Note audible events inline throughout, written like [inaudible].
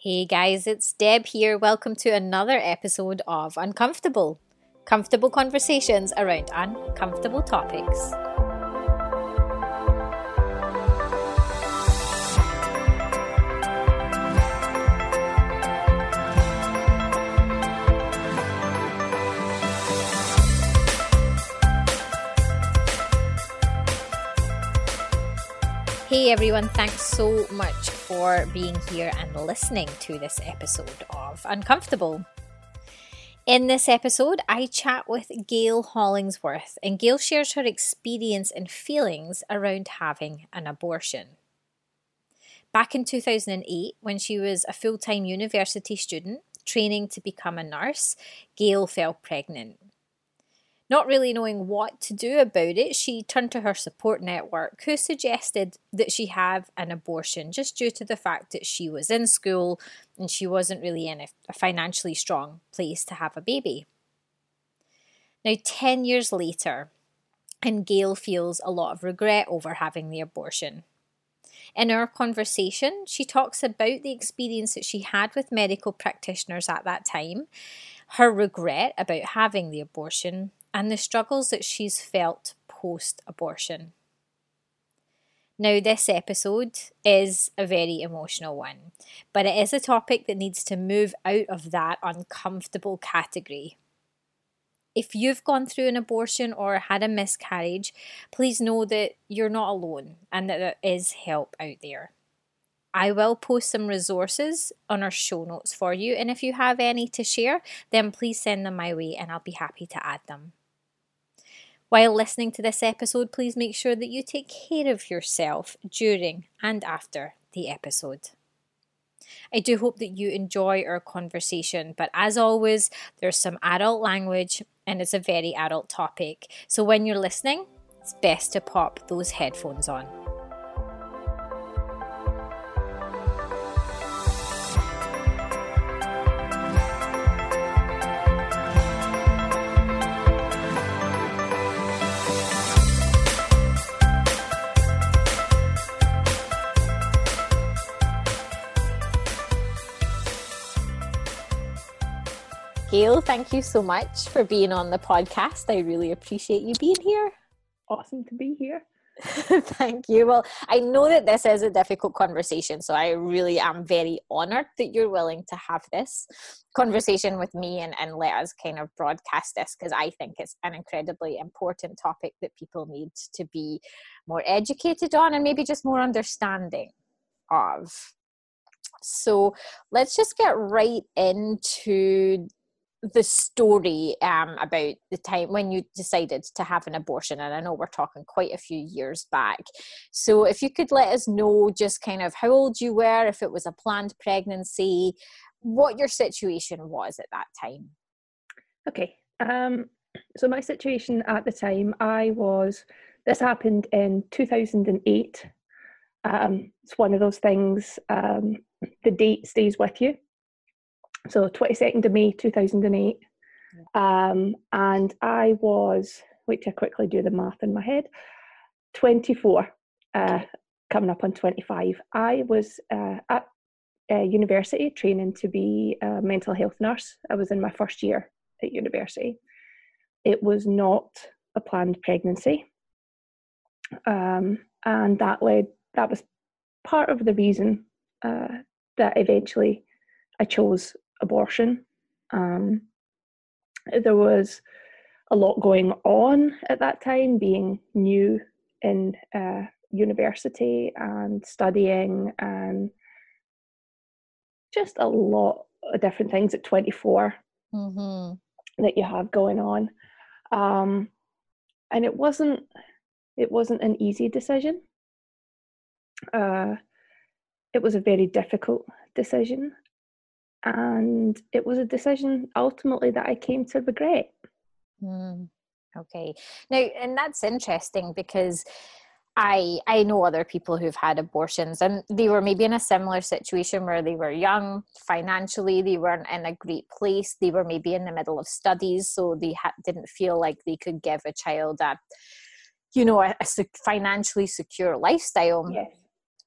Hey guys, it's Deb here. Welcome to another episode of Uncomfortable. Comfortable conversations around uncomfortable topics. Everyone, thanks so much for being here and listening to this episode of Uncomfortable. In this episode, I chat with Gail Hollingsworth, and Gail shares her experience and feelings around having an abortion. Back in 2008, when she was a full time university student training to become a nurse, Gail fell pregnant. Not really knowing what to do about it, she turned to her support network, who suggested that she have an abortion just due to the fact that she was in school and she wasn't really in a, financially strong place to have a baby. Now, 10 years later, and Gail feels a lot of regret over having the abortion. In our conversation, she talks about the experience that she had with medical practitioners at that time, her regret about having the abortion, and the struggles that she's felt post abortion. Now, this episode is a very emotional one, but it is a topic that needs to move out of that uncomfortable category. If you've gone through an abortion or had a miscarriage, please know that you're not alone and that there is help out there. I will post some resources on our show notes for you, and if you have any to share, then please send them my way and I'll be happy to add them. While listening to this episode, please make sure that you take care of yourself during and after the episode. I do hope that you enjoy our conversation, but as always, there's some adult language and it's a very adult topic. So when you're listening, it's best to pop those headphones on. Gail, thank you so much for being on the podcast. I really appreciate you being here. Awesome to be here. [laughs] Thank you. Well, I know that this is a difficult conversation, so I really am very honored that you're willing to have this conversation with me and, and let us kind of broadcast this because I think it's an incredibly important topic that people need to be more educated on and maybe just more understanding of. So let's just get right into the story um, about the time when you decided to have an abortion and i know we're talking quite a few years back. So if you could let us know just kind of how old you were if it was a planned pregnancy what your situation was at that time. Okay um, so my situation at the time i was this happened in 2008 um, it's one of those things um, the date stays with you so 22nd of May 2008. Um, and I was, wait to quickly do the math in my head, 24, uh, coming up on 25. I was uh, at uh, university training to be a mental health nurse. I was in my first year at university. It was not a planned pregnancy. Um, and that led, that was part of the reason uh, that eventually I chose abortion. Um, there was a lot going on at that time, being new in uh, university and studying, and just a lot of different things at 24 mm-hmm. that you have going on. Um, and it wasn't it wasn't an easy decision. Uh, it was a very difficult decision and it was a decision ultimately that I came to regret. Mm, okay, now and that's interesting because I I know other people who've had abortions and they were maybe in a similar situation where they were young financially, they weren't in a great place, they were maybe in the middle of studies, so they ha- didn't feel like they could give a child a you know a, a financially secure lifestyle. Yes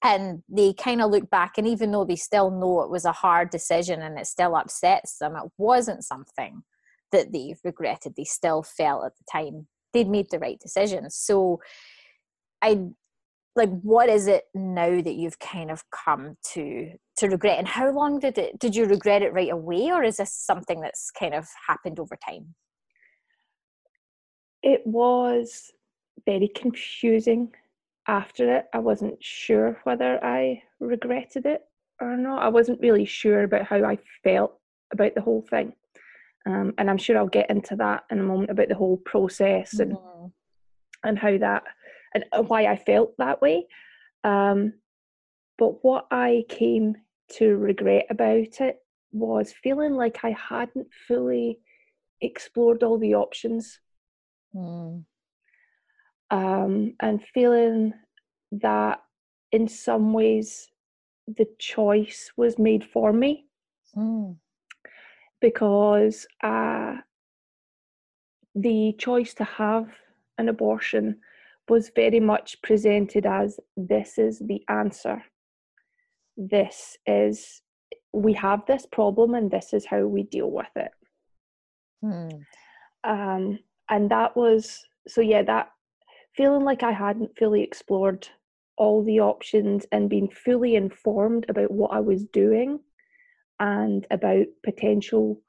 and they kind of look back and even though they still know it was a hard decision and it still upsets them it wasn't something that they regretted. They still felt at the time they'd made the right decision. So i like what is it now that you've kind of come to to regret? And how long did it did you regret it right away or is this something that's kind of happened over time? It was very confusing after it. I wasn't sure whether I regretted it or not. I wasn't really sure about how I felt about the whole thing. Um, and I'm sure I'll get into that in a moment about the whole process and mm-hmm. and how that and why I felt that way. Um, but what I came to regret about it was feeling like I hadn't fully explored all the options Mm. Um, and feeling that in some ways the choice was made for me mm. because uh, the choice to have an abortion was very much presented as this is the answer. This is, we have this problem and this is how we deal with it. Mm. Um, and that was so yeah that feeling like i hadn't fully explored all the options and been fully informed about what i was doing and about potential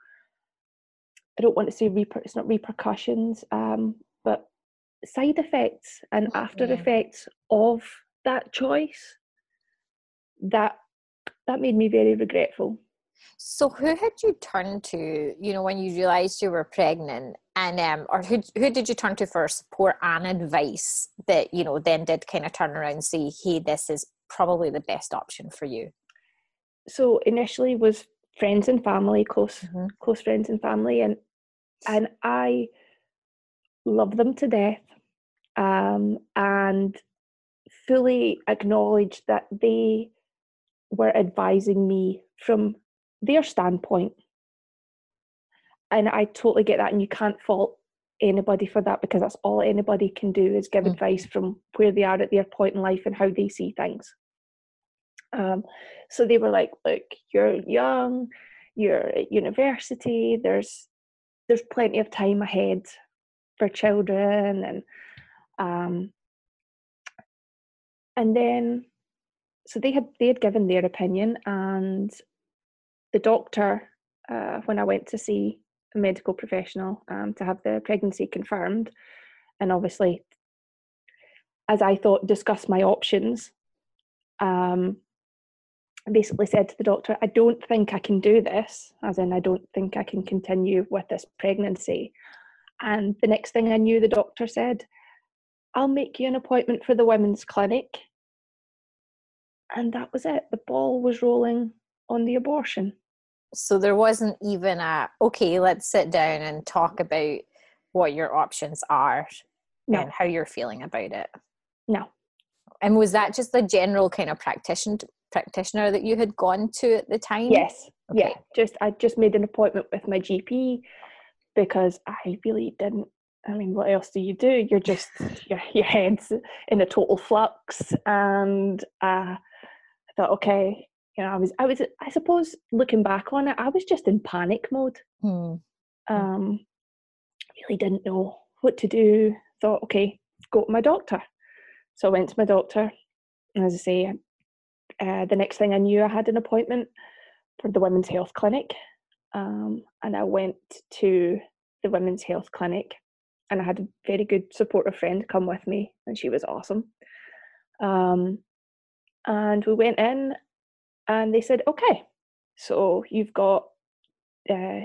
i don't want to say reper- it's not repercussions um, but side effects and oh, after yeah. effects of that choice that that made me very regretful so who had you turned to, you know, when you realized you were pregnant and um or who who did you turn to for support and advice that, you know, then did kind of turn around and say, hey, this is probably the best option for you? So initially was friends and family, close mm-hmm. close friends and family and and I love them to death. Um and fully acknowledge that they were advising me from their standpoint. And I totally get that, and you can't fault anybody for that because that's all anybody can do is give mm. advice from where they are at their point in life and how they see things. Um, so they were like, "Look, you're young, you're at university. There's there's plenty of time ahead for children, and um, and then so they had they had given their opinion, and the doctor, uh, when I went to see a medical professional um, to have the pregnancy confirmed, and obviously, as I thought, discuss my options, um, basically said to the doctor, I don't think I can do this, as in, I don't think I can continue with this pregnancy. And the next thing I knew, the doctor said, I'll make you an appointment for the women's clinic. And that was it. The ball was rolling on the abortion so there wasn't even a okay let's sit down and talk about what your options are no. and how you're feeling about it. No. And was that just the general kind of practitioner practitioner that you had gone to at the time? Yes. Okay. yeah. Just i just made an appointment with my gp because i really didn't i mean what else do you do? You're just [laughs] your, your head's in a total flux and uh, i thought okay you know, I was, I was, I suppose, looking back on it, I was just in panic mode. Hmm. Um, really didn't know what to do. Thought, okay, go to my doctor. So I went to my doctor, and as I say, uh, the next thing I knew, I had an appointment for the women's health clinic, um, and I went to the women's health clinic, and I had a very good supportive friend come with me, and she was awesome. Um, and we went in and they said, okay, so you've got uh,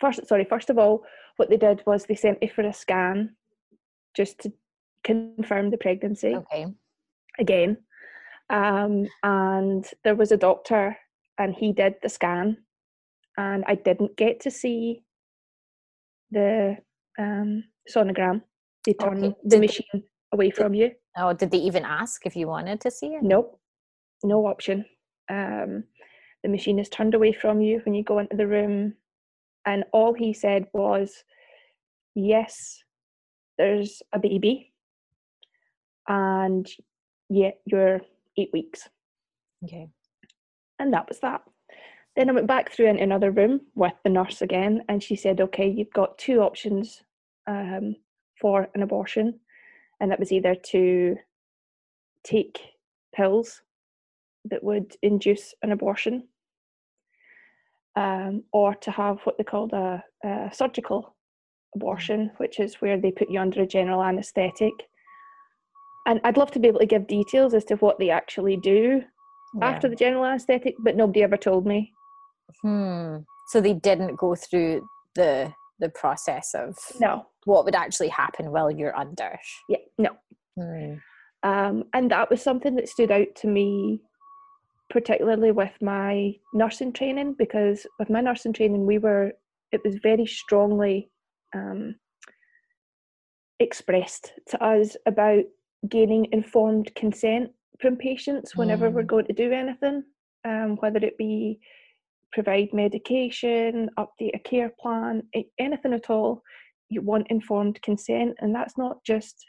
first. Sorry, first of all, what they did was they sent me for a scan just to confirm the pregnancy. Okay. Again, um, and there was a doctor, and he did the scan, and I didn't get to see the um, sonogram. They turned okay. the machine away from you. Oh, did they even ask if you wanted to see it? Nope, no option um, the machine is turned away from you when you go into the room. And all he said was, Yes, there's a baby, and yeah, you're eight weeks. Okay. And that was that. Then I went back through into another room with the nurse again, and she said, Okay, you've got two options um, for an abortion. And that was either to take pills that would induce an abortion um, or to have what they called a, a, surgical abortion, which is where they put you under a general anaesthetic. And I'd love to be able to give details as to what they actually do yeah. after the general anaesthetic, but nobody ever told me. Hmm. So they didn't go through the the process of no what would actually happen while you're under. Yeah, no. Hmm. Um, and that was something that stood out to me particularly with my nursing training because with my nursing training we were it was very strongly um, expressed to us about gaining informed consent from patients whenever mm. we're going to do anything um, whether it be provide medication update a care plan anything at all you want informed consent and that's not just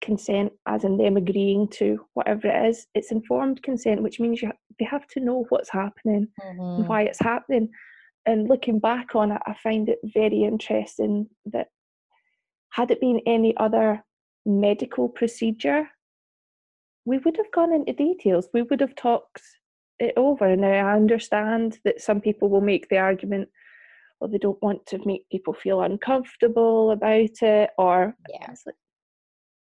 consent as in them agreeing to whatever it is it's informed consent which means you they have to know what's happening mm-hmm. and why it's happening and looking back on it i find it very interesting that had it been any other medical procedure we would have gone into details we would have talked it over now i understand that some people will make the argument well they don't want to make people feel uncomfortable about it or yeah. Like,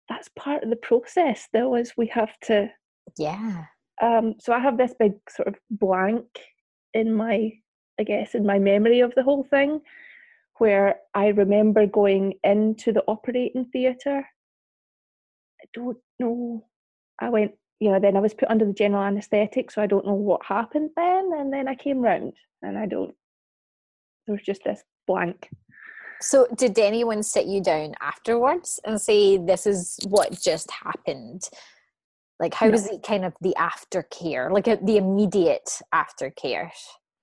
that's part of the process though is we have to yeah. um so i have this big sort of blank in my i guess in my memory of the whole thing where i remember going into the operating theatre. I don't know. I went you know then i was put under the general anesthetic so i don't know what happened then and then i came round and i don't there was just this blank so, did anyone sit you down afterwards and say, This is what just happened? Like, how no. was it kind of the aftercare, like uh, the immediate aftercare?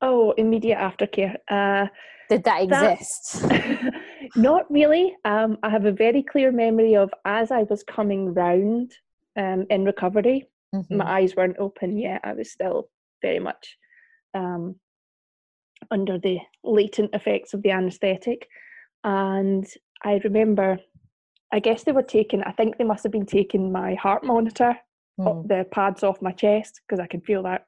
Oh, immediate aftercare. Uh, did that exist? That, [laughs] not really. Um, I have a very clear memory of as I was coming round um, in recovery, mm-hmm. my eyes weren't open yet. I was still very much um, under the latent effects of the anaesthetic. And I remember, I guess they were taking, I think they must have been taking my heart monitor, mm. the pads off my chest, because I could feel that.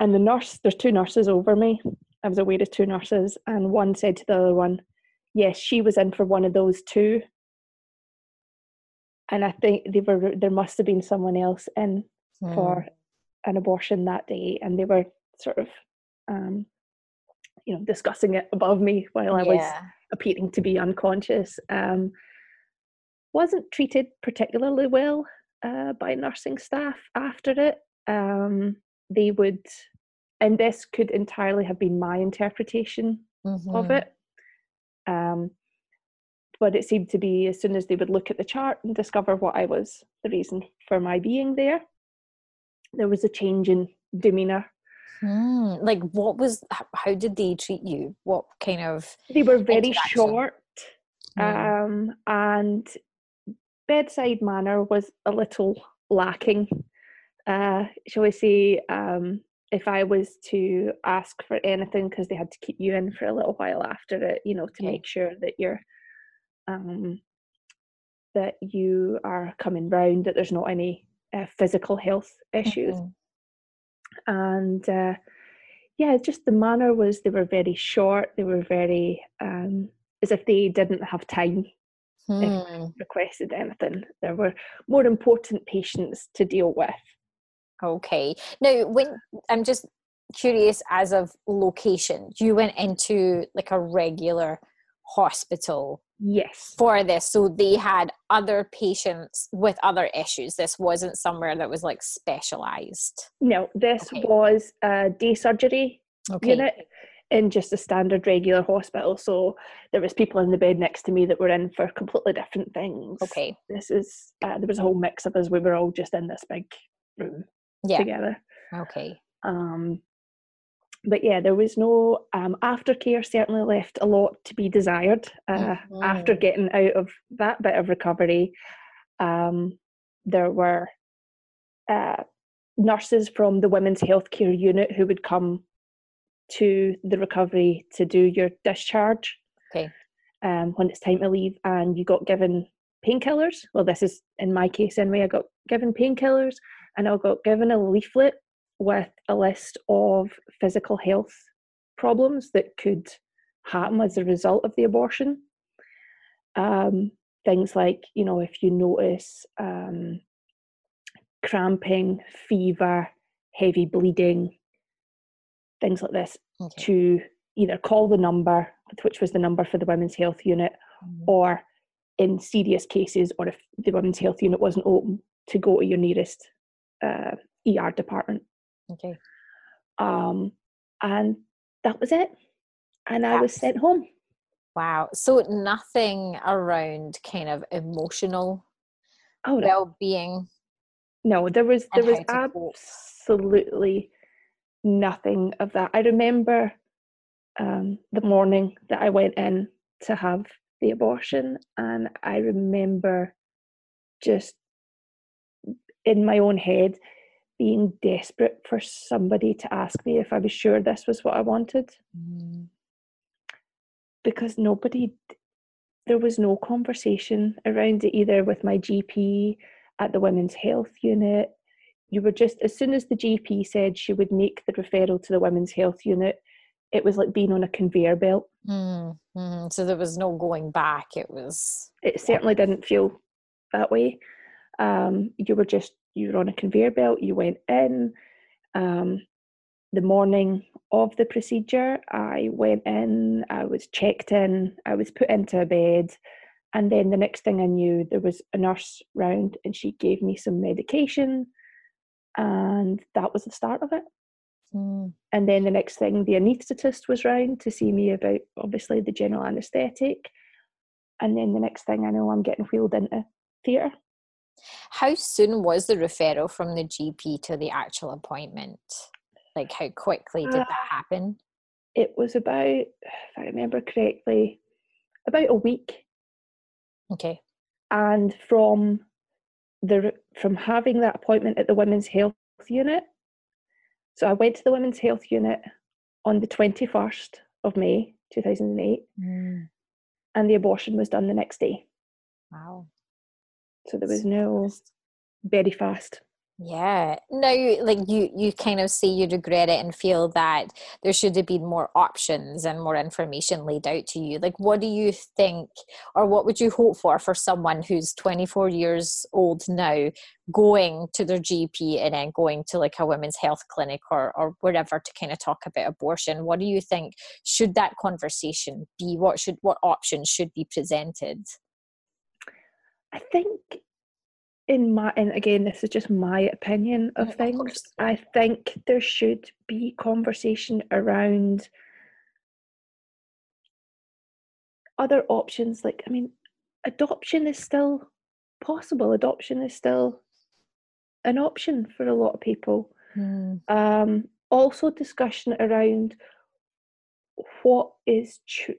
And the nurse, there's two nurses over me. I was aware of two nurses, and one said to the other one, Yes, she was in for one of those too. And I think they were there must have been someone else in mm. for an abortion that day, and they were sort of um, you know discussing it above me while I yeah. was appearing to be unconscious. Um, wasn't treated particularly well uh, by nursing staff after it. Um, they would, and this could entirely have been my interpretation mm-hmm. of it. Um, but it seemed to be as soon as they would look at the chart and discover what I was the reason for my being there, there was a change in demeanour Hmm. Like, what was? How did they treat you? What kind of? They were very short, hmm. um, and bedside manner was a little lacking. Uh, shall we say? Um, if I was to ask for anything, because they had to keep you in for a little while after it, you know, to okay. make sure that you're, um, that you are coming round, that there's not any uh, physical health issues. Mm-hmm and uh, yeah, just the manner was they were very short. They were very um, as if they didn't have time hmm. if requested anything. There were more important patients to deal with. Okay. Now, when I'm just curious, as of location, you went into like a regular hospital Yes. For this. So they had other patients with other issues. This wasn't somewhere that was like specialized. No, this okay. was a day surgery okay. unit in just a standard regular hospital. So there was people in the bed next to me that were in for completely different things. Okay. This is uh, there was a whole mix of us. We were all just in this big room yeah. together. Okay. Um but yeah, there was no um, aftercare. Certainly left a lot to be desired uh, mm-hmm. after getting out of that bit of recovery. Um, there were uh, nurses from the women's healthcare unit who would come to the recovery to do your discharge. Okay. Um, when it's time to leave, and you got given painkillers. Well, this is in my case anyway. I got given painkillers, and I got given a leaflet with a list of physical health problems that could happen as a result of the abortion. Um, things like, you know, if you notice um, cramping, fever, heavy bleeding, things like this, okay. to either call the number, which was the number for the Women's Health Unit, mm-hmm. or in serious cases, or if the Women's Health Unit wasn't open, to go to your nearest uh, ER department. Okay. Um, and that was it. And I was sent home. Wow. So nothing around kind of emotional oh, no. well-being. No, there was there was absolutely nothing of that. I remember um, the morning that I went in to have the abortion, and I remember just in my own head being desperate for somebody to ask me if I was sure this was what I wanted. Mm. Because nobody, there was no conversation around it either with my GP at the women's health unit. You were just, as soon as the GP said she would make the referral to the women's health unit, it was like being on a conveyor belt. Mm, mm, so there was no going back. It was. It certainly didn't feel that way. Um, you were just you were on a conveyor belt, you went in. Um, the morning of the procedure, I went in, I was checked in, I was put into a bed, and then the next thing I knew, there was a nurse round and she gave me some medication, and that was the start of it. Mm. And then the next thing, the anaesthetist was round to see me about obviously the general anaesthetic. And then the next thing I know, I'm getting wheeled into theatre. How soon was the referral from the GP to the actual appointment? Like, how quickly did uh, that happen? It was about, if I remember correctly, about a week. Okay. And from the from having that appointment at the women's health unit, so I went to the women's health unit on the twenty first of May, two thousand and eight, mm. and the abortion was done the next day. Wow. So there was no very fast. Yeah. Now, like you, you kind of say you regret it and feel that there should have been more options and more information laid out to you. Like, what do you think, or what would you hope for for someone who's 24 years old now, going to their GP and then going to like a women's health clinic or or wherever to kind of talk about abortion? What do you think should that conversation be? What should what options should be presented? I think in my and again this is just my opinion of things. Of I think there should be conversation around other options like I mean adoption is still possible. Adoption is still an option for a lot of people. Mm. Um, also discussion around what is true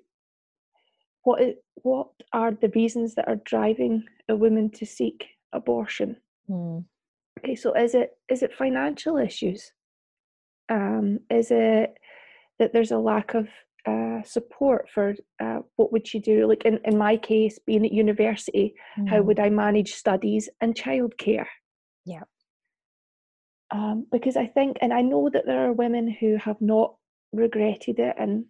what is, what are the reasons that are driving a woman to seek abortion? Mm. Okay, so is it is it financial issues? Um, is it that there's a lack of uh, support for uh, what would she do? Like in, in my case, being at university, mm. how would I manage studies and childcare? Yeah. Um, because I think, and I know that there are women who have not regretted it, and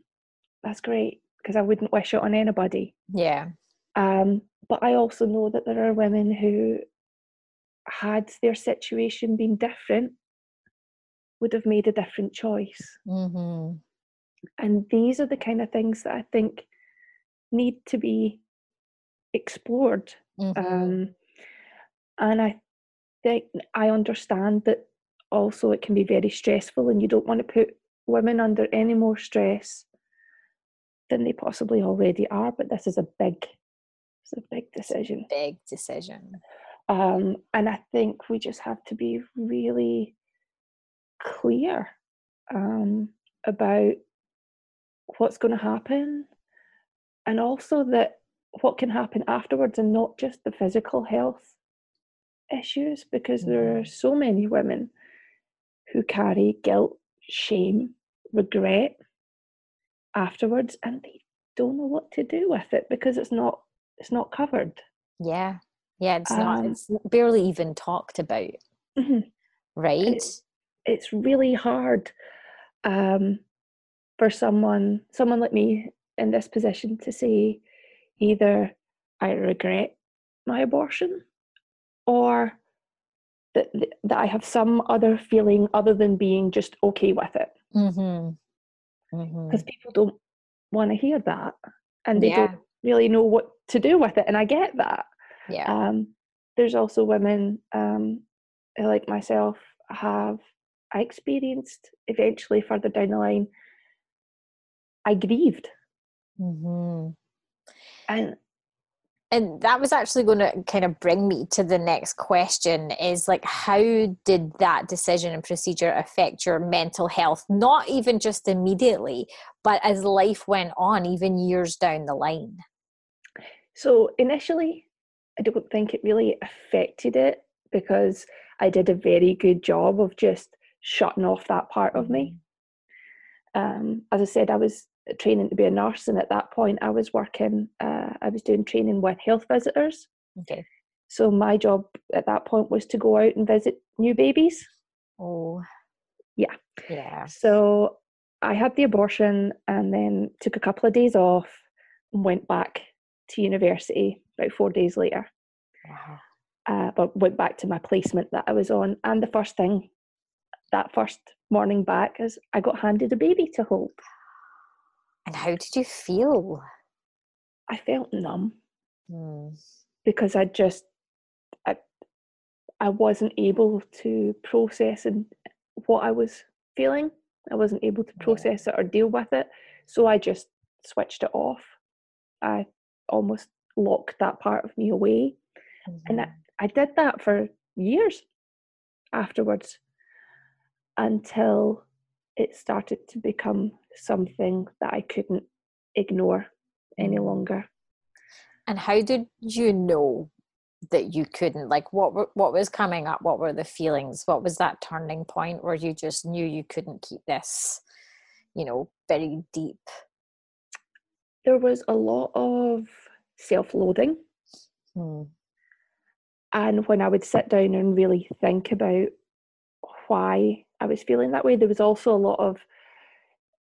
that's great because I wouldn't wish it on anybody. Yeah. Um, but I also know that there are women who, had their situation been different, would have made a different choice. Mm-hmm. And these are the kind of things that I think need to be explored. Mm-hmm. Um, and I think I understand that also it can be very stressful, and you don't want to put women under any more stress than they possibly already are. But this is a big, it's a big decision. Big decision. Um, and I think we just have to be really clear um, about what's going to happen, and also that what can happen afterwards, and not just the physical health issues, because mm. there are mm-hmm. so many women who carry guilt, shame, regret afterwards, and they don't know what to do with it because it's not it's not covered. Yeah, yeah, it's um, not. It's barely even talked about, mm-hmm. right? It's, it's, really hard um, for someone someone like me in this position to say either I regret my abortion or that that I have some other feeling other than being just okay with it. Because mm-hmm. people don't want to hear that, and they yeah. don't really know what to do with it, and I get that. Yeah. Um, there's also women um, like myself have I experienced eventually further down the line. I grieved, mm-hmm. and and that was actually going to kind of bring me to the next question is like how did that decision and procedure affect your mental health? Not even just immediately but as life went on even years down the line. So initially i don't think it really affected it because i did a very good job of just shutting off that part of me. Mm-hmm. um, as i said i was training to be a nurse, and at that point, I was working. Uh, I was doing training with health visitors. Okay. So my job at that point was to go out and visit new babies. Oh. Yeah. Yeah. So I had the abortion and then took a couple of days off and went back to university about four days later. Wow. Uh, but went back to my placement that I was on. And the first thing, that first morning back, is I got handed a baby to hold. And how did you feel? I felt numb mm. because I just I, I wasn't able to process and what I was feeling. I wasn't able to process yeah. it or deal with it. So I just switched it off. I almost locked that part of me away. Mm-hmm. And I, mm-hmm. I did that for years afterwards until it started to become something that I couldn't ignore any mm. longer. And how did you know that you couldn't? Like, what what was coming up? What were the feelings? What was that turning point where you just knew you couldn't keep this, you know, very deep? There was a lot of self-loathing. Hmm. And when I would sit down and really think about why I was feeling that way. There was also a lot of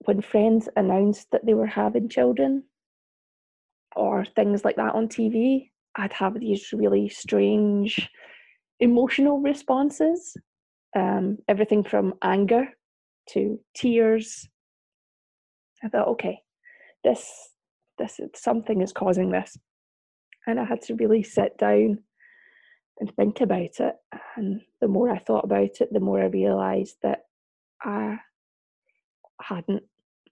when friends announced that they were having children or things like that on TV, I'd have these really strange emotional responses. Um, everything from anger to tears. I thought, okay, this this something is causing this. And I had to really sit down and think about it. And the more I thought about it, the more I realised that I hadn't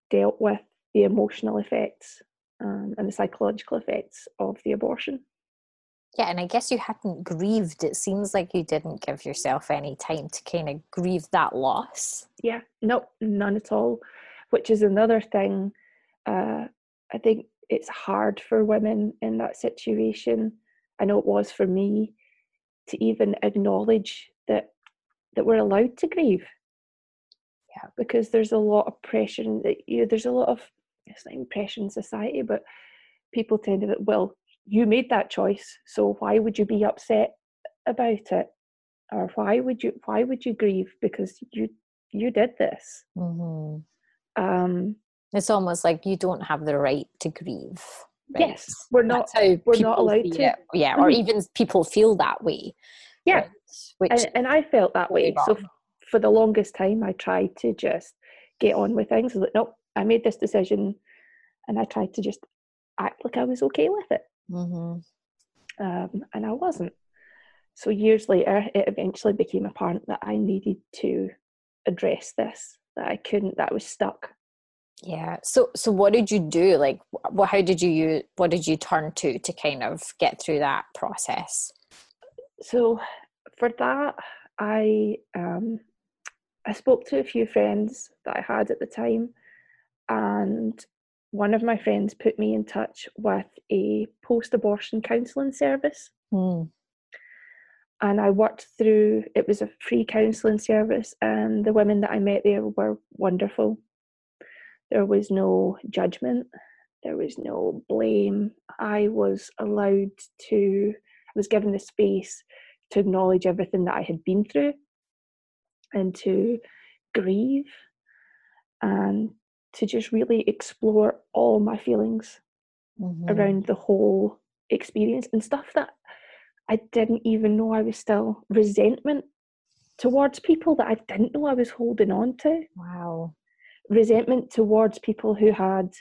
dealt with the emotional effects um, and the psychological effects of the abortion. Yeah, and I guess you hadn't grieved. It seems like you didn't give yourself any time to kind of grieve that loss. Yeah, no, none at all. Which is another thing. Uh, I think it's hard for women in that situation. I know it was for me to even acknowledge that that we're allowed to grieve. Yeah, because there's a lot of pressure that you know, there's a lot of it's not pressure in society, but people tend to that. well, you made that choice, so why would you be upset about it? Or why would you why would you grieve because you you did this? Mm-hmm. Um, it's almost like you don't have the right to grieve. Right? Yes, we're not. we're not allowed to. It. Yeah, or mm-hmm. even people feel that way. Yeah, right? which and, and, I felt that way. Wrong. So for the longest time, I tried to just get on with things. Like, nope, I made this decision, and I tried to just act like I was okay with it. Mm-hmm. Um, and I wasn't. So years later, it eventually became apparent that I needed to address this. That I couldn't. That I was stuck yeah so so what did you do like what how did you use what did you turn to to kind of get through that process so for that i um i spoke to a few friends that i had at the time and one of my friends put me in touch with a post-abortion counselling service mm. and I worked through. It was a free counselling service, and the women that I met there were wonderful. There was no judgment. There was no blame. I was allowed to. I was given the space to acknowledge everything that I had been through, and to grieve, and to just really explore all my feelings mm-hmm. around the whole experience and stuff that I didn't even know I was still resentment towards people that I didn't know I was holding on to. Wow. Resentment towards people who had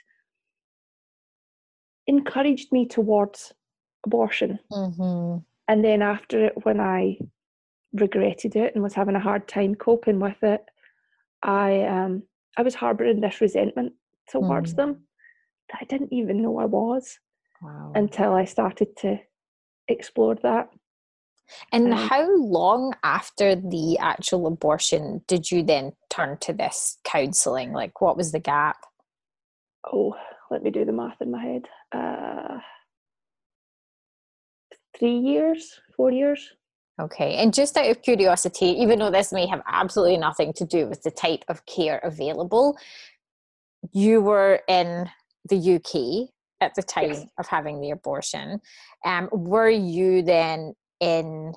encouraged me towards abortion. Mm-hmm. And then after it, when I regretted it and was having a hard time coping with it, I um I was harboring this resentment towards mm. them that I didn't even know I was wow. until I started to explore that. And um, how long after the actual abortion did you then turn to this counselling? Like, what was the gap? Oh, let me do the math in my head. Uh, three years, four years. Okay, and just out of curiosity, even though this may have absolutely nothing to do with the type of care available, you were in the UK at the time yes. of having the abortion. Um, were you then in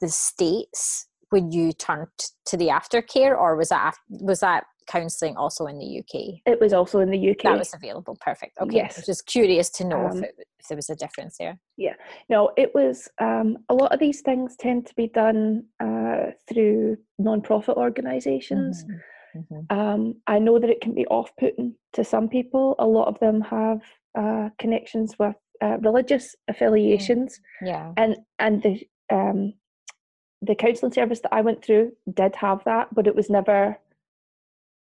the States when you turned to the aftercare, or was that was that counselling also in the UK? It was also in the UK. That was available. Perfect. Okay. Yes. Just curious to know um, if, it, if, there was a difference there. Yeah. No, it was. Um, a lot of these things tend to be done uh, through non-profit organisations. Mm-hmm. Mm-hmm. Um, I know that it can be off-putting to some people. A lot of them have uh, connections with uh, religious affiliations. Mm. Yeah. And and the um, the counselling service that I went through did have that, but it was never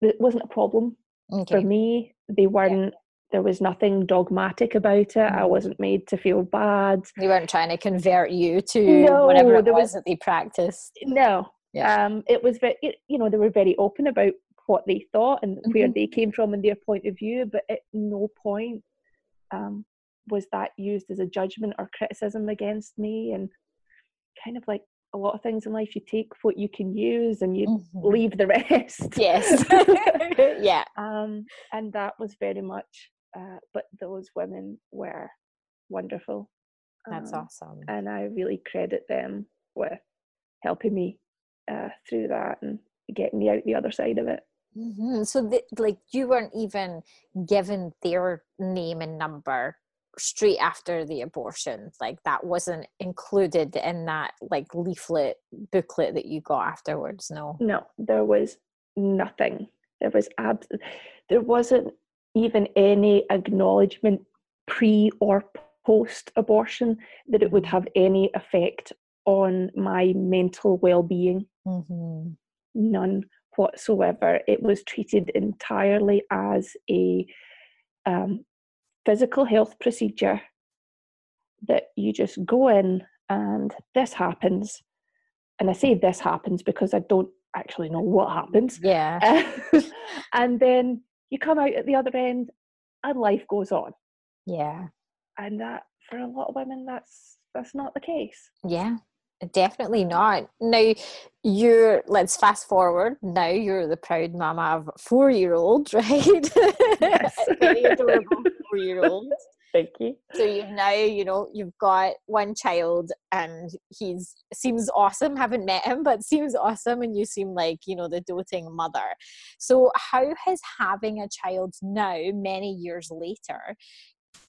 it wasn't a problem okay. for me. They weren't. Yeah. There was nothing dogmatic about it. Mm. I wasn't made to feel bad. They weren't trying to convert you to no, whatever it was, was that they practiced. No. Yeah. Um, it was very, you know, they were very open about what they thought and mm-hmm. where they came from and their point of view, but at no point um, was that used as a judgment or criticism against me and kind of like a lot of things in life you take what you can use and you mm-hmm. leave the [laughs] rest. Yes. [laughs] Yeah. Um and that was very much uh, but those women were wonderful. That's um, awesome. and i really credit them with helping me uh, through that and getting me out the other side of it. Mm-hmm. So, the, like, you weren't even given their name and number straight after the abortion. Like, that wasn't included in that like leaflet booklet that you got afterwards. No, no, there was nothing. There was abs. There wasn't even any acknowledgement pre or post abortion that it would mm-hmm. have any effect on my mental well being. Mm-hmm. None whatsoever. It was treated entirely as a um, physical health procedure that you just go in and this happens. And I say this happens because I don't actually know what happens. Yeah. [laughs] and then you come out at the other end and life goes on. Yeah. And that for a lot of women that's that's not the case. Yeah. Definitely not. Now, you're, let's fast forward. Now you're the proud mama of four year old, [laughs] right? Yes. [laughs] Very adorable four year old. [laughs] Thank you. So you've now, you know, you've got one child and he's seems awesome. Haven't met him, but seems awesome. And you seem like, you know, the doting mother. So how has having a child now, many years later,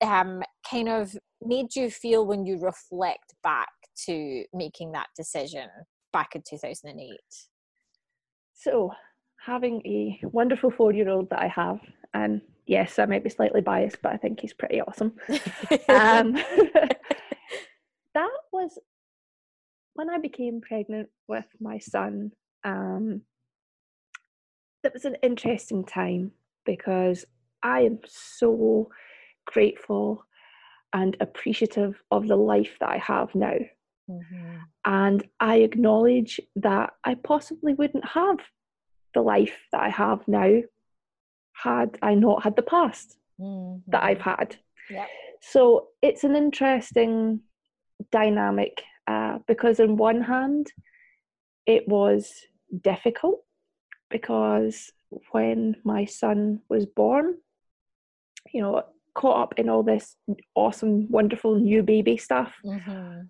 um, kind of made you feel when you reflect back to making that decision back in 2008? So, having a wonderful four year old that I have, and yes, I might be slightly biased, but I think he's pretty awesome. [laughs] um, [laughs] that was when I became pregnant with my son. Um, it was an interesting time because I am so grateful and appreciative of the life that I have now. Mm-hmm. And I acknowledge that I possibly wouldn't have the life that I have now had I not had the past mm-hmm. that I've had. So it's an interesting dynamic uh, because, on one hand, it was difficult because when my son was born, you know, caught up in all this awesome, wonderful new baby stuff, mm-hmm.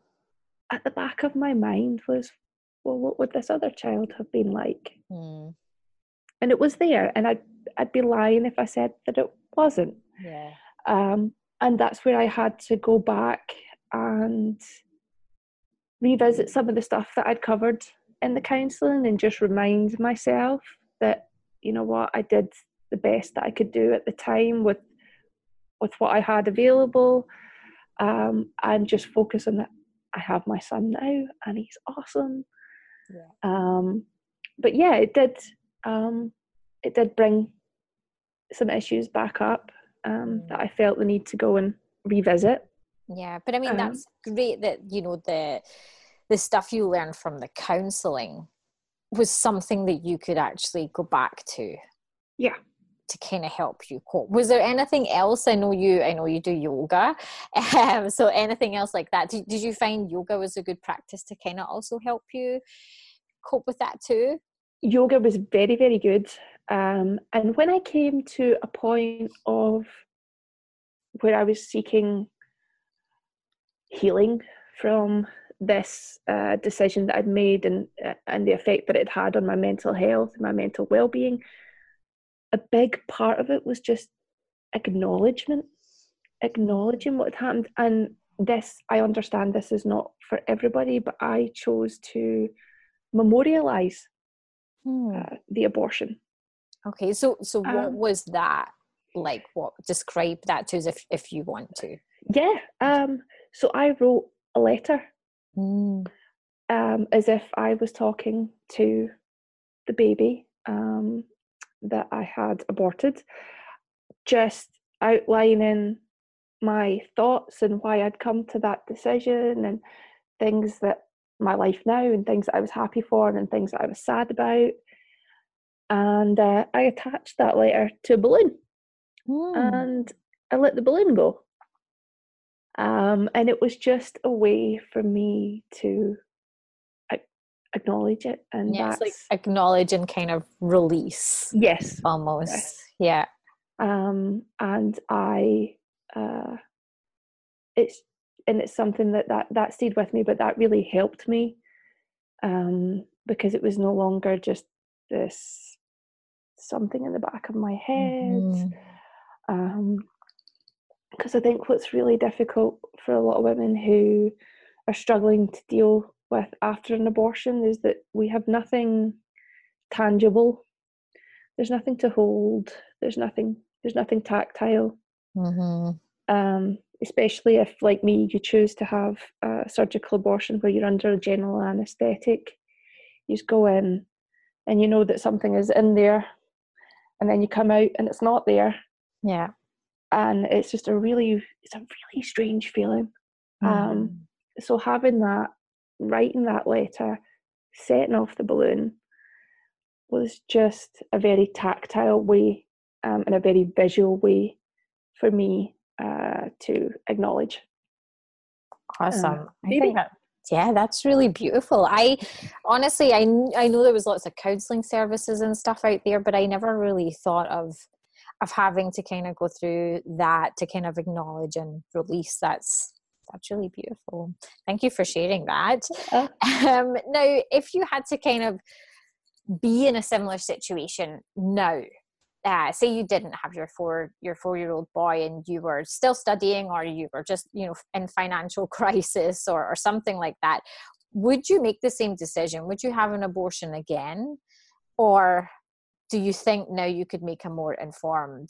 at the back of my mind was, well, what would this other child have been like? Mm. And it was there, and I'd I'd be lying if I said that it wasn't. Yeah. Um, and that's where I had to go back and revisit some of the stuff that I'd covered in the counselling and just remind myself that you know what I did the best that I could do at the time with with what I had available um, and just focus on that I have my son now and he's awesome yeah. um, but yeah it did um, it did bring some issues back up um, mm. that I felt the need to go and revisit. Yeah but I mean that's um, great that you know the the stuff you learned from the counseling was something that you could actually go back to. Yeah. To kind of help you cope. Was there anything else? I know you i know you do yoga. [laughs] Um, so anything else like that? Did, did you find yoga was a good practice to kind of also help you cope with that too? Yoga was very very good um, and when i came to a point of where i was seeking healing from this uh, decision that I'd made and uh, and the effect that it had on my mental health and my mental well-being, a big part of it was just acknowledgement, acknowledging what had happened. And this, I understand, this is not for everybody, but I chose to memorialize hmm. uh, the abortion. Okay, so so what um, was that like? What describe that to us if if you want to? Yeah. Um. So I wrote a letter mm. um, as if I was talking to the baby um, that I had aborted, just outlining my thoughts and why I'd come to that decision and things that my life now and things that I was happy for and things that I was sad about. And uh, I attached that letter to a balloon mm. and I let the balloon go. Um, and it was just a way for me to acknowledge it and yeah, like acknowledge and kind of release yes almost yes. yeah um and i uh it's and it's something that that that stayed with me but that really helped me um because it was no longer just this something in the back of my head mm-hmm. um because I think what's really difficult for a lot of women who are struggling to deal with after an abortion is that we have nothing tangible. There's nothing to hold. There's nothing. There's nothing tactile. Mm-hmm. Um, especially if, like me, you choose to have a surgical abortion where you're under a general anaesthetic. You just go in, and you know that something is in there, and then you come out and it's not there. Yeah and it's just a really it's a really strange feeling um, mm. um so having that writing that letter setting off the balloon was just a very tactile way um, and a very visual way for me uh, to acknowledge awesome uh, i think that yeah that's really beautiful. I honestly i i know there was lots of counseling services and stuff out there but i never really thought of of having to kind of go through that to kind of acknowledge and release. That's that's really beautiful. Thank you for sharing that. Uh, um, now if you had to kind of be in a similar situation now uh, say you didn't have your four your four year old boy and you were still studying or you were just you know in financial [laughs] crisis or, or something like that would you make the same decision would you have an abortion again or do you think now you could make a more informed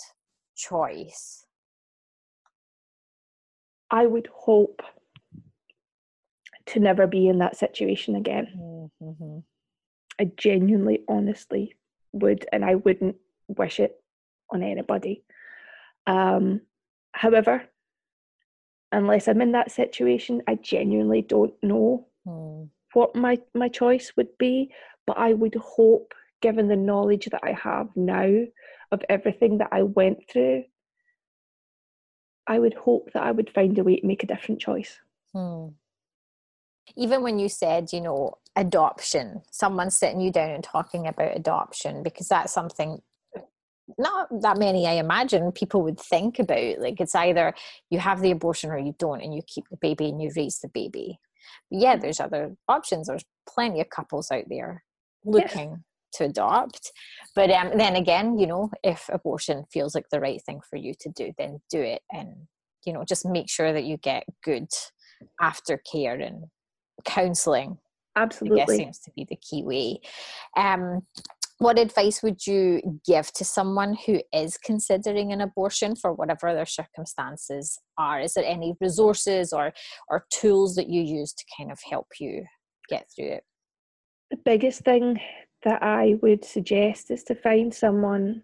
choice? I would hope to never be in that situation again. Mm-hmm. I genuinely, honestly would, and I wouldn't wish it on anybody. Um, however, unless I'm in that situation, I genuinely don't know mm. what my, my choice would be, but I would hope given the knowledge that I have now of everything that I went through, I would hope that I would find a way to make a different choice. Hmm. even when you said you know adoption someone sitting you down and talking about adoption because that's something not that many i imagine people would think about like it's either you have the abortion or you don't and you keep the baby and you raise the baby. But yeah there's other options. There's plenty of couples out there looking yes. to adopt. But um, then again you know if abortion feels like the right thing for you to do then do it and you know just make sure that you get good aftercare and counseling absolutely I guess seems to be the key way. Um what advice would you give to someone who is considering an abortion for whatever their circumstances are? Is there any resources or or tools that you use to kind of help you get through it? The biggest thing that i would suggest is to find someone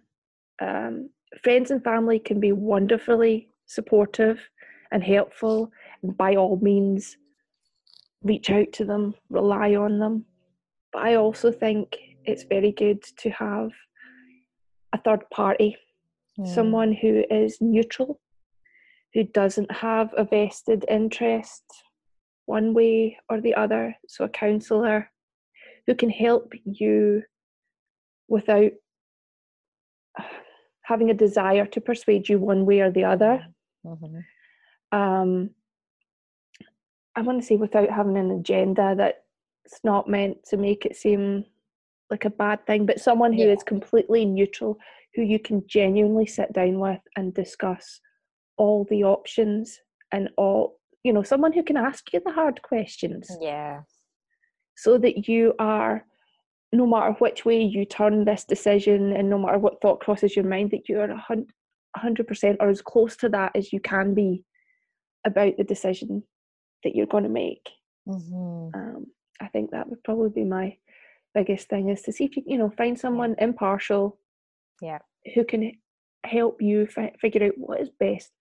um, friends and family can be wonderfully supportive and helpful and by all means reach out to them rely on them. But i also think it's very good to have a third party, mm. someone who is neutral, who doesn't have a vested interest one way or the other. So, a counsellor who can help you without having a desire to persuade you one way or the other. Mm-hmm. Um, I want to say without having an agenda that's not meant to make it seem like a bad thing, but someone who yeah. is completely neutral, who you can genuinely sit down with and discuss all the options and all, you know, someone who can ask you the hard questions. Yeah. So that you are, no matter which way you turn this decision and no matter what thought crosses your mind, that you are a 100% or as close to that as you can be about the decision that you're going to make. Mm-hmm. Um, I think that would probably be my biggest thing is to see if you you know find someone impartial yeah. who can help you fi- figure out what is best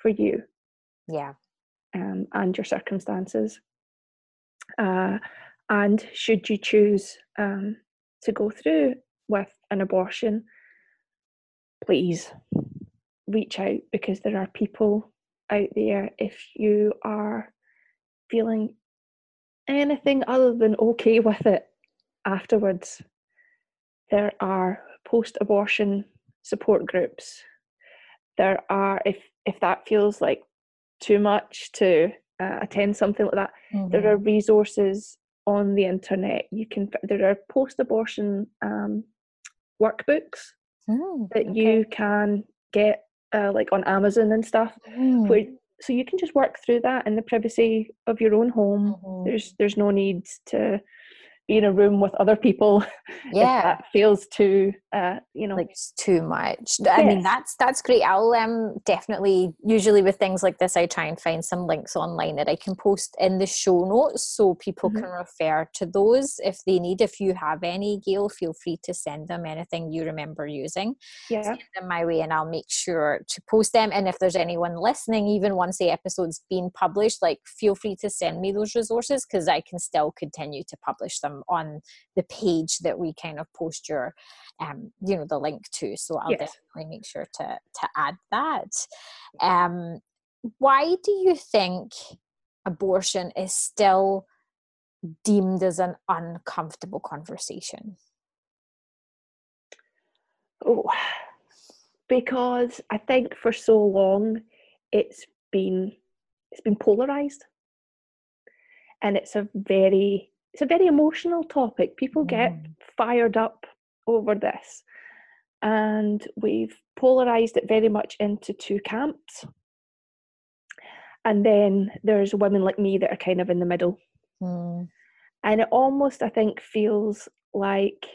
for you yeah. um, and your circumstances. Uh, and should you choose um, to go through with an abortion please reach out because there are people out there if you are feeling anything other than okay with it afterwards, there are post abortion support groups. There are, if, if that feels like too much to uh, attend something like that, mm-hmm. there are resources on the internet. You can, there are post abortion um, workbooks mm, that okay. you can get uh, like on Amazon and stuff, mm. where so you can just work through that in the privacy of your own home. Mm-hmm. There's there's no need to in a room with other people [laughs] yeah. that feels too uh, you know. Like it's too much. Yes. i mean that's that's great. I'll um definitely usually with things like this i try and find some links online that i can post in the show notes so people mm-hmm. can refer to those if they need. If you have any gail feel free to send them anything you remember using. Yeah. Send them my way and i'll make sure to post them. And if there's anyone listening even once the episode's been published like feel free to send me those resources because i can still continue to publish them on the page that we kind of post your um you know the link to. So i'll yes. definitely make sure to to add that. Um why do you think abortion is still deemed as an uncomfortable conversation? Oh because i think for so long it's been it's been polarized. And it's a very it's a very emotional topic. People get mm. fired up over this. And we've polarized it very much into two camps. And then there's women like me that are kind of in the middle. Mm. And it almost, I think, feels like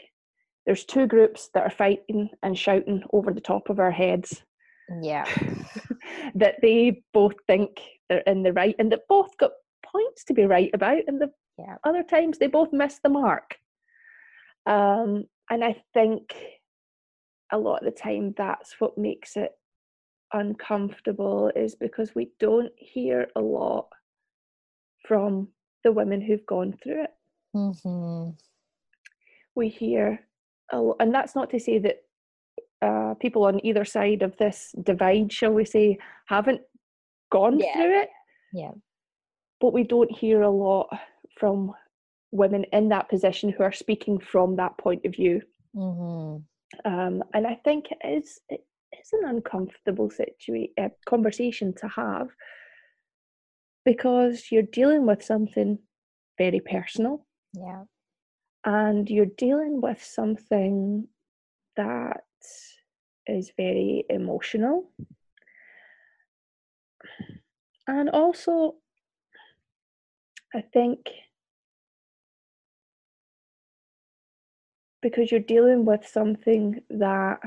there's two groups that are fighting and shouting over the top of our heads. Yeah. [laughs] that they both think they're in the right and that both got points to be right about and the yeah. other times they both miss the mark um, and i think a lot of the time that's what makes it uncomfortable is because we don't hear a lot from the women who've gone through it mm-hmm. we hear a lot, and that's not to say that uh, people on either side of this divide shall we say haven't gone yeah. through it yeah but we don't hear a lot from women in that position who are speaking from that point of view. Mm-hmm. Um, and I think it is, it is an uncomfortable situation, uh, conversation to have because you're dealing with something very personal. Yeah. And you're dealing with something that is very emotional. And also, I think because you're dealing with something that,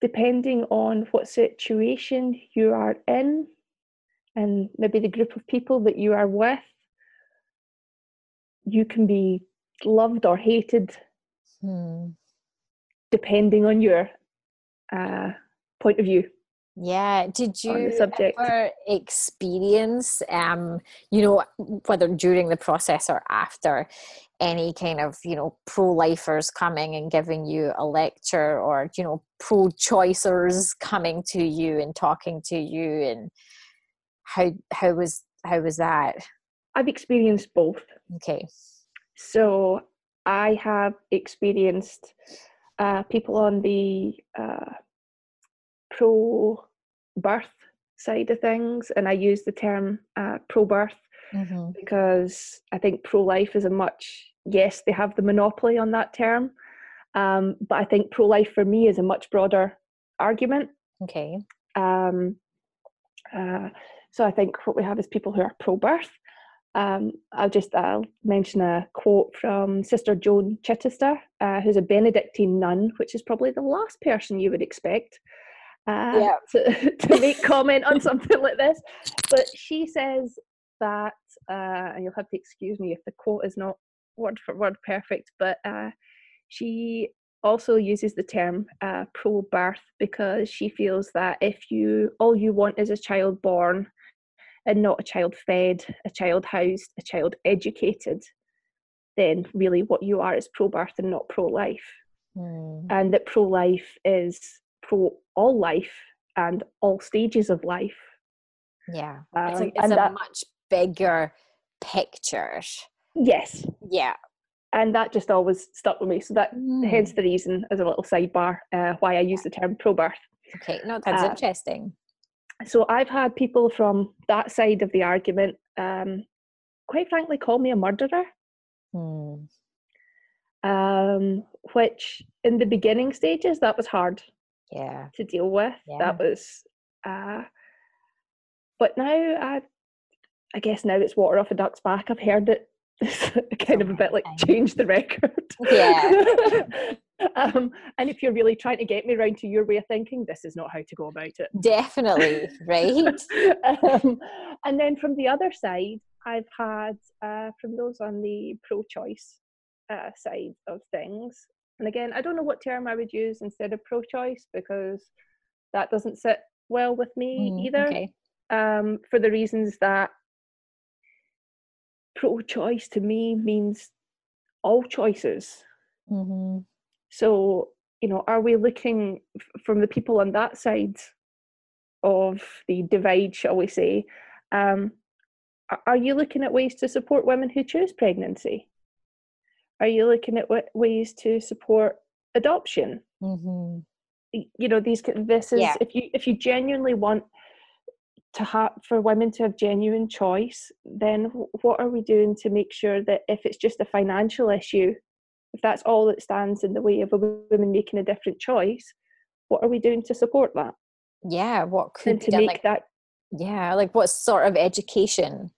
depending on what situation you are in, and maybe the group of people that you are with, you can be loved or hated Hmm. depending on your uh, point of view. Yeah. Did you subject. ever experience, um, you know, whether during the process or after, any kind of, you know, pro-lifers coming and giving you a lecture, or you know, pro-choicers coming to you and talking to you, and how how was how was that? I've experienced both. Okay. So I have experienced uh, people on the uh, pro birth side of things, and I use the term uh, pro birth Mm-hmm. because I think pro life is a much, yes, they have the monopoly on that term, um, but I think pro life for me is a much broader argument. Okay. Um, uh, so I think what we have is people who are pro birth. Um, I'll just I'll mention a quote from Sister Joan Chittister, uh, who's a Benedictine nun, which is probably the last person you would expect uh, Yeah. to, [laughs] to make comment on something like this. But she says that, uh, and you'll have to excuse me if the quote is not word for word perfect, but uh, she also uses the term uh, pro birth because she feels that if you all you want is a child born and not a child fed, a child housed, a child educated, then really what you are is pro birth and not pro life. Hmm. And that pro life is pro all life and all stages of life. Yeah. Um, it's like it's a that- much bigger picture. Yes. Yeah. And that just always stuck with me. So that hence Hmm. the reason as a little sidebar uh, why I use the term pro birth. Okay. No, that's uh, interesting. so I've had people from that side of the argument, um, quite frankly, call me a murderer. Hmm. Um, which in the beginning stages that was hard Yeah. to deal with. That was, uh, but now I, I guess now it's water off a duck's back. I've heard it. [laughs] Kind of a bit like change the record. Yeah. [laughs] um, and if you're really trying to get me round to your way of thinking, this is not how to go about it. Definitely. Right. [laughs] um, and then from the other side, I've had uh, from those on the pro-choice uh, side of things. And again, I don't know what term I would use instead of pro-choice because that doesn't sit well with me Mm, either. Okay. Um, for the reasons that pro-choice to me means all choices. hmm So, you know, are we looking f- from the people on that side of the divide, shall we say? Um, are you looking at ways to support women who choose pregnancy? Are you looking at wa- ways to support adoption? hmm You know, these. This is Yeah. if you if you genuinely want to have for women to have genuine choice, then what are we doing to make sure that if it's just a financial issue, if that's all that stands in the way of a woman making a different choice, what are we doing to support that Yeah. What could and be to done? make Like, that? yeah. Like what sort of education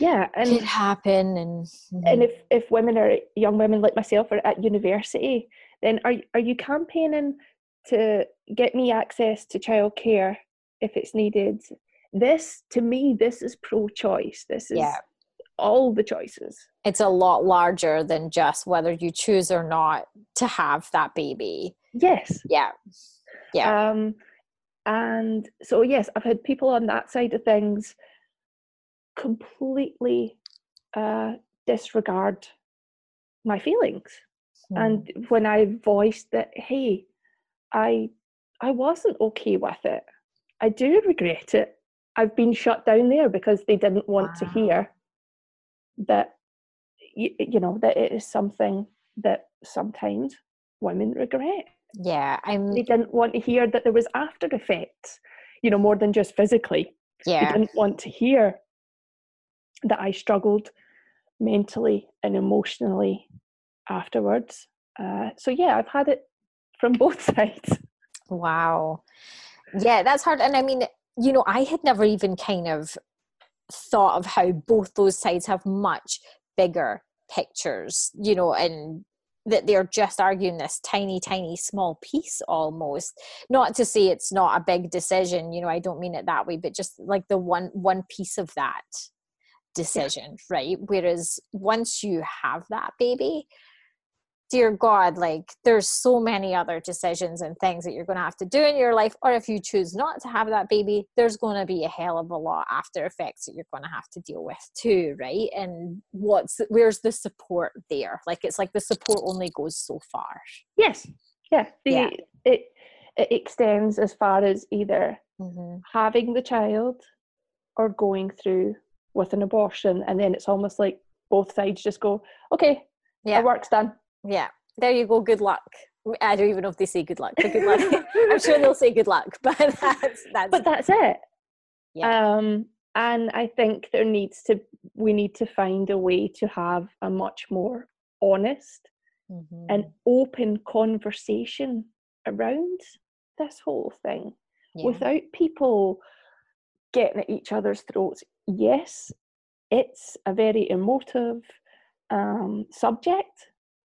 Yeah, could and happen? And and mhm. if if women are young women like myself are at university, then are are you campaigning to get me access to childcare if it's needed? This to me, this is pro-choice. This is Yeah. all the choices. it's a lot larger than just whether you choose or not to have that baby. Yes. Yeah. Yeah. Um, and so yes, I've had people on that side of things completely uh, disregard my feelings. Hmm. And when I voiced that, hey, I I wasn't okay with it. I do regret it. I've been shut down there because they didn't want to hear that you, you know that it is something that sometimes women regret. Yeah, I'm. They didn't want to hear that there was after effects, you know, more than just physically. Yeah, They didn't want to hear that I struggled mentally and emotionally afterwards. Uh, so yeah, I've had it from [laughs] both sides. Wow. Yeah, that's hard. And I mean, you know, I had never even kind of thought of how both those sides have much bigger pictures, you know, and that they're just arguing this tiny, tiny, small piece almost. Not to say it's not a big decision, you know, I don't mean it that way, but just like the one one piece of that decision, yeah. right? Whereas once you have that baby, dear God, like there's so many other decisions and things that you're going to have to do in your life. Or if you choose not to have that baby, there's going to be a hell of a lot after effects that you're going to have to deal with too, right? And what's where's the support there? Like it's like the support only goes so far. Yes. Yeah. The, yeah. It it extends as far as either mm-hmm. having the child or going through with an abortion, and then it's almost like both sides just go, okay, yeah, work's done. Yeah. There you go good luck. I don't even know if they say good luck but good luck. [laughs] [laughs] I'm sure they'll say good luck [laughs] but that's that's but that's it. Yeah. Um and i think there needs to we need to find a way to have a much more honest mm-hmm. and open conversation around this whole thing yeah. without people getting at each other's throats yes it's a very emotive um, subject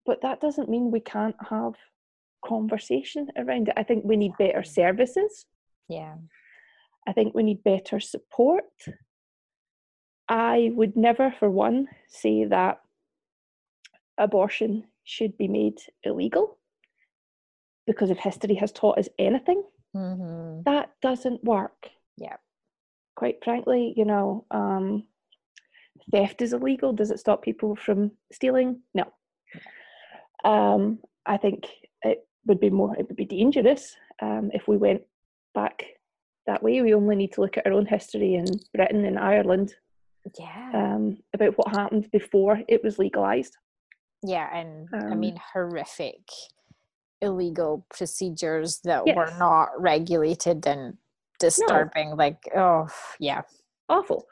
but that doesn't mean we can't have conversation around it. I think we need better services. Yeah. I think we need better support. I would never, for one, say that abortion should be made illegal because if history has taught us anything, mm-hmm. that doesn't work. Yeah. Quite frankly, you know, um, theft is illegal. Does it stop people from stealing? No. Um, I think it would be more, it would be dangerous um, if we went back that way. We only need to look at our own history in Britain and Ireland. Yeah. Um, about what happened before it was legalized. Yeah, and um, I mean horrific illegal procedures that yes. were not regulated and disturbing. No. Like, oh yeah, awful.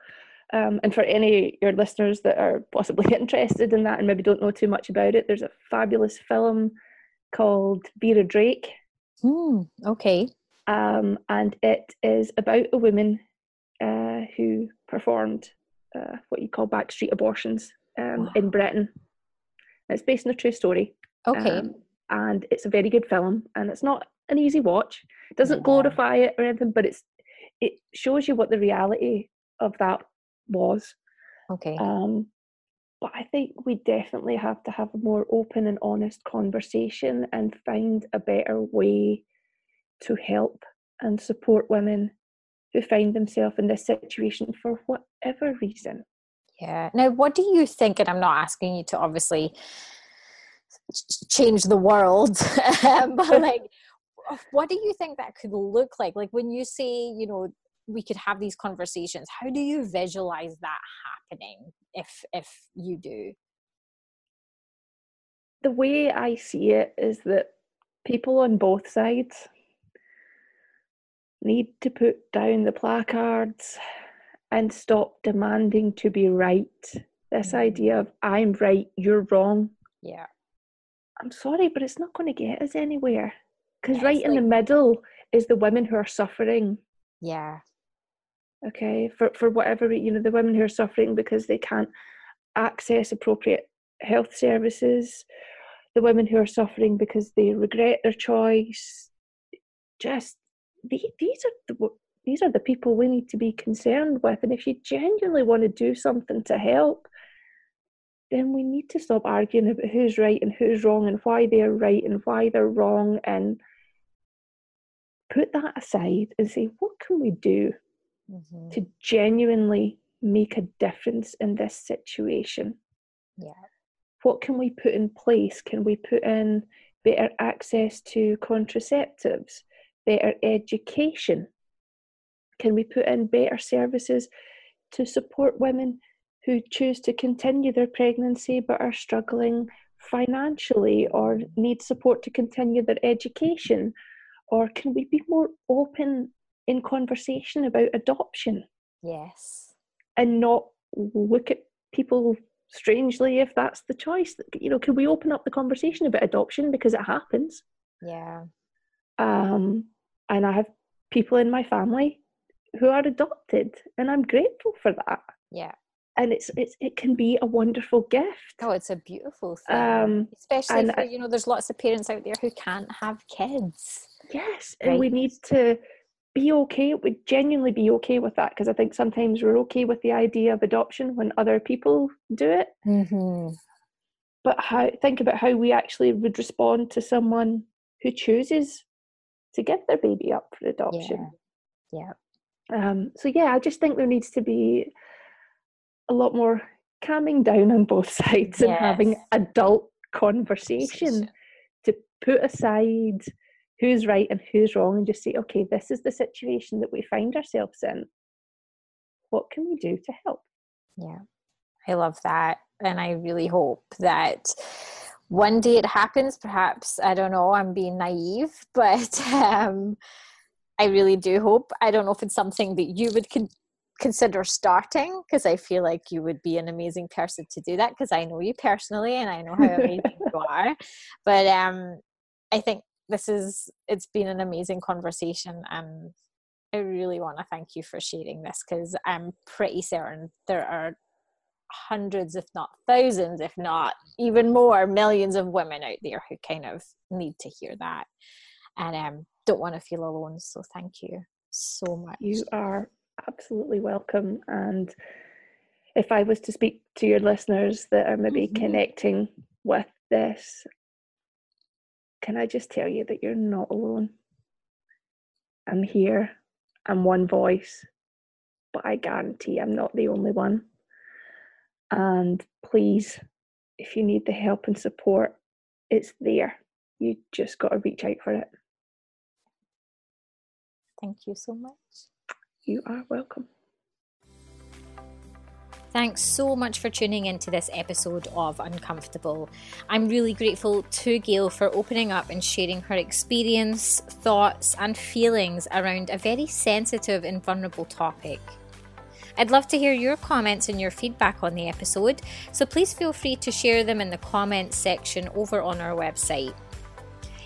Um, and for any your listeners that are possibly [laughs] interested in that and maybe don't know too much about it, there's a fabulous film called Vera Drake. Hmm, okay. Um, and it is about a woman uh, who performed uh, what you call backstreet abortions um, wow. in Britain. It's based on a true story. Okay. Um, and it's a very good film, and it's not an easy watch. It doesn't glorify it or anything, but it's it shows you what the reality of that was. Okay. Um, but I think we definitely have to have a more open and honest conversation and find a better way to help and support women who find themselves in this situation for whatever reason. Yeah. Now, what do you think? And I'm not asking you to obviously change the world, [laughs] but [laughs] like, what do you think that could look like? Like when you say, you know, we could have these conversations how do you visualize that happening if if you do? The way i see it is that people on both sides need to put down the placards and stop demanding to be right. This mm-hmm. idea of i'm right you're wrong. Yeah. I'm sorry but it's not going to get us anywhere because yeah, right in like, the middle is the women who are suffering. Yeah. Okay for for whatever you know the women who are suffering because they can't access appropriate health services the women who are suffering because they regret their choice. Just these are the these are the people we need to be concerned with and if you genuinely want to do something to help then we need to stop arguing about who's right and who's wrong and why they're right and why they're wrong and put that aside and say what can we do mm-hmm. to genuinely make a difference in this situation. Yeah. What can we put in place? Can we put in better access to contraceptives, better education? Can we put in better services to support women who choose to continue their pregnancy but are struggling financially or need support to continue their education? Or can we be more open in conversation about adoption? Yes. And not look at people strangely if that's the choice. You know, can we open up the conversation about adoption because it happens? Yeah. Um, and I have people in my family who are adopted, and I'm grateful for that. Yeah. And it's it's it can be a wonderful gift. Oh, it's a beautiful thing. Um, Especially for, I- you know, there's lots of parents out there who can't have kids. Yes, and we need to be okay. We genuinely be okay with that because I think sometimes we're okay with the idea of adoption when other people do it. Mm-hmm. But how think about how we actually would respond to someone who chooses to give their baby up for adoption. Yeah. Um, so yeah, I just think there needs to be a lot more calming down on both [laughs] sides and having adult conversation to put aside who's right and who's wrong and just say, okay, this is the situation that we find ourselves in. What can we do to help? Yeah, I love that. And I really hope that one day it happens. Perhaps, I don't know, I'm being naive, [laughs] but um, I really do hope. I don't know if it's something that you would con- consider starting because I feel like you would be an amazing person to do that because I know you personally and I know how amazing [laughs] you are. But um, I think this is, it's been an amazing conversation and I really want to thank you for sharing this because I'm pretty certain there are hundreds, if not thousands, if not even more, millions of women out there who kind of need to hear that and um, don't want to feel alone. So thank you so much. You are absolutely welcome. And if I was to speak to your listeners that are maybe Mhm. connecting with this, can I just tell you that you're not alone? I'm here, I'm one voice, but I guarantee I'm not the only one. And please, if you need the help and support, it's there. You just got to reach out for it. Thank you so much. You are welcome. Thanks so much for tuning into this episode of Uncomfortable. I'm really grateful to Gail for opening up and sharing her experience, thoughts, and feelings around a very sensitive and vulnerable topic. I'd love to hear your comments and your feedback on the episode, so please feel free to share them in the comments section over on our website.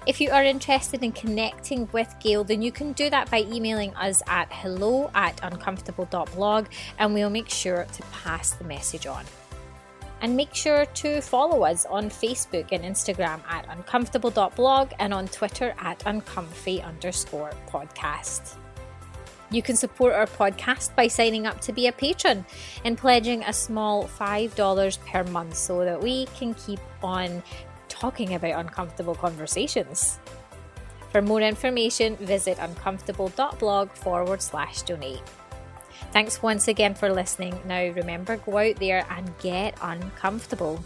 If you are interested in connecting with Gail, then you can do that by emailing us at hello at uncomfortable.blog and we'll make sure to pass the message on. And make sure to follow us on Facebook and Instagram at uncomfortable.blog and on Twitter at uncomfy underscore podcast. You can support our podcast by signing up to be a patron and pledging a small $5 per month so that we can keep on talking about uncomfortable conversations. For more information, visit uncomfortable.blog forward slash donate. Thanks once again for listening. Now remember, go out there and get uncomfortable.